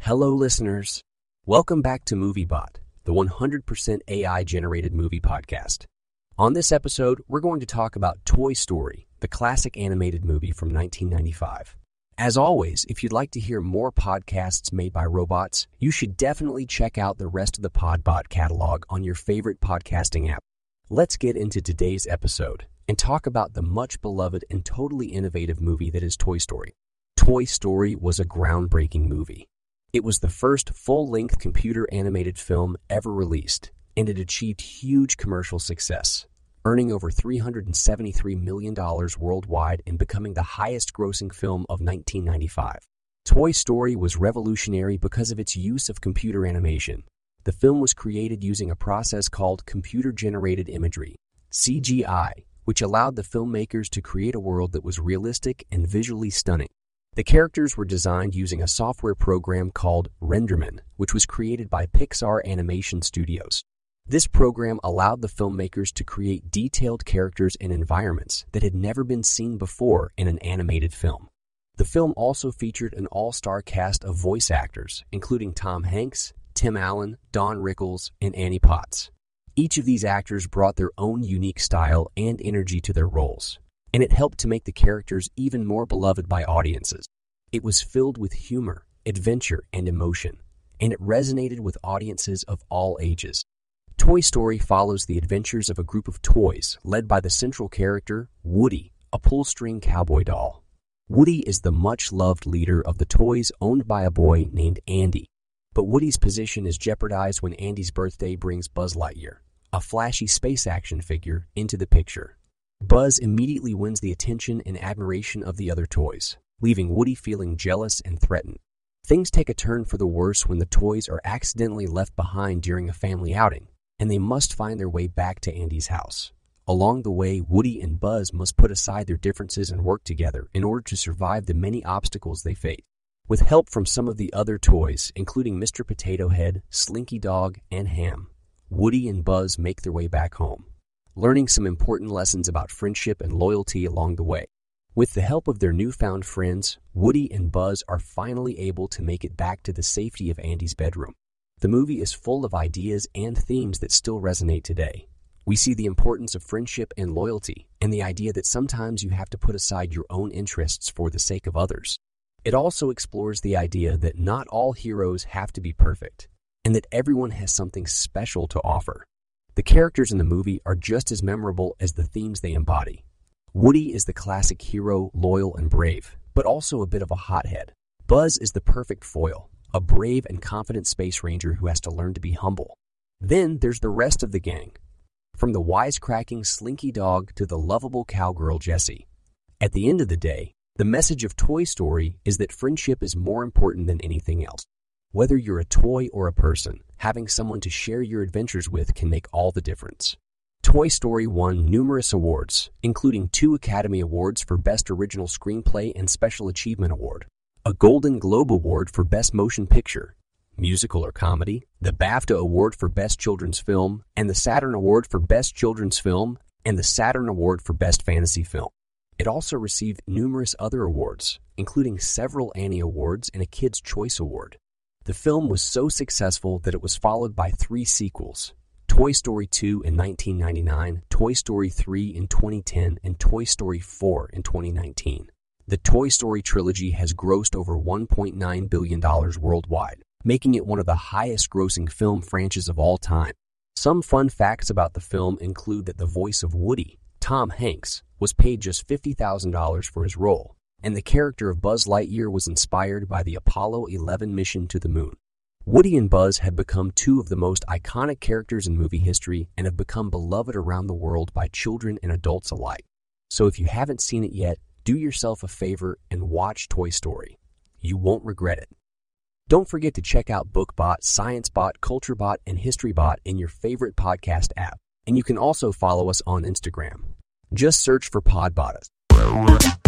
Hello, listeners. Welcome back to MovieBot, the 100% AI generated movie podcast. On this episode, we're going to talk about Toy Story, the classic animated movie from 1995. As always, if you'd like to hear more podcasts made by robots, you should definitely check out the rest of the Podbot catalog on your favorite podcasting app. Let's get into today's episode and talk about the much beloved and totally innovative movie that is Toy Story. Toy Story was a groundbreaking movie. It was the first full length computer animated film ever released, and it achieved huge commercial success, earning over $373 million worldwide and becoming the highest grossing film of 1995. Toy Story was revolutionary because of its use of computer animation. The film was created using a process called computer generated imagery, CGI, which allowed the filmmakers to create a world that was realistic and visually stunning. The characters were designed using a software program called Renderman, which was created by Pixar Animation Studios. This program allowed the filmmakers to create detailed characters and environments that had never been seen before in an animated film. The film also featured an all star cast of voice actors, including Tom Hanks, Tim Allen, Don Rickles, and Annie Potts. Each of these actors brought their own unique style and energy to their roles, and it helped to make the characters even more beloved by audiences. It was filled with humor, adventure, and emotion, and it resonated with audiences of all ages. Toy Story follows the adventures of a group of toys led by the central character, Woody, a pull string cowboy doll. Woody is the much loved leader of the toys owned by a boy named Andy. But Woody's position is jeopardized when Andy's birthday brings Buzz Lightyear, a flashy space action figure, into the picture. Buzz immediately wins the attention and admiration of the other toys, leaving Woody feeling jealous and threatened. Things take a turn for the worse when the toys are accidentally left behind during a family outing, and they must find their way back to Andy's house. Along the way, Woody and Buzz must put aside their differences and work together in order to survive the many obstacles they face. With help from some of the other toys, including Mr. Potato Head, Slinky Dog, and Hamm, Woody and Buzz make their way back home learning some important lessons about friendship and loyalty along the way. With the help of their newfound friends, Woody and Buzz are finally able to make it back to the safety of Andy's bedroom. The movie is full of ideas and themes that still resonate today. We see the importance of friendship and loyalty, and the idea that sometimes you have to put aside your own interests for the sake of others. It also explores the idea that not all heroes have to be perfect, and that everyone has something special to offer. The characters in the movie are just as memorable as the themes they embody. Woody is the classic hero, loyal and brave, but also a bit of a hothead. Buzz is the perfect foil, a brave and confident space ranger who has to learn to be humble. Then there's the rest of the gang, from the wisecracking Slinky Dog to the lovable cowgirl Jessie. At the end of the day, the message of Toy Story is that friendship is more important than anything else. Whether you're a toy or a person, having someone to share your adventures with can make all the difference. Toy Story won numerous awards, including two Academy Awards for Best Original Screenplay and Special Achievement Award, a Golden Globe Award for Best Motion Picture, Musical or Comedy, the BAFTA Award for Best Children's Film, and the Saturn Award for Best Children's Film, and the Saturn Award for Best Fantasy Film. It also received numerous other awards, including several Annie Awards and a Kids' Choice Award. The film was so successful that it was followed by three sequels Toy Story 2 in 1999, Toy Story 3 in 2010, and Toy Story 4 in 2019. The Toy Story trilogy has grossed over $1.9 billion worldwide, making it one of the highest grossing film franchises of all time. Some fun facts about the film include that the voice of Woody, Tom Hanks, was paid just $50,000 for his role, and the character of Buzz Lightyear was inspired by the Apollo 11 mission to the moon. Woody and Buzz have become two of the most iconic characters in movie history and have become beloved around the world by children and adults alike. So if you haven't seen it yet, do yourself a favor and watch Toy Story. You won't regret it. Don't forget to check out BookBot, ScienceBot, CultureBot, and HistoryBot in your favorite podcast app. And you can also follow us on Instagram. Just search for Podbot. Thank you.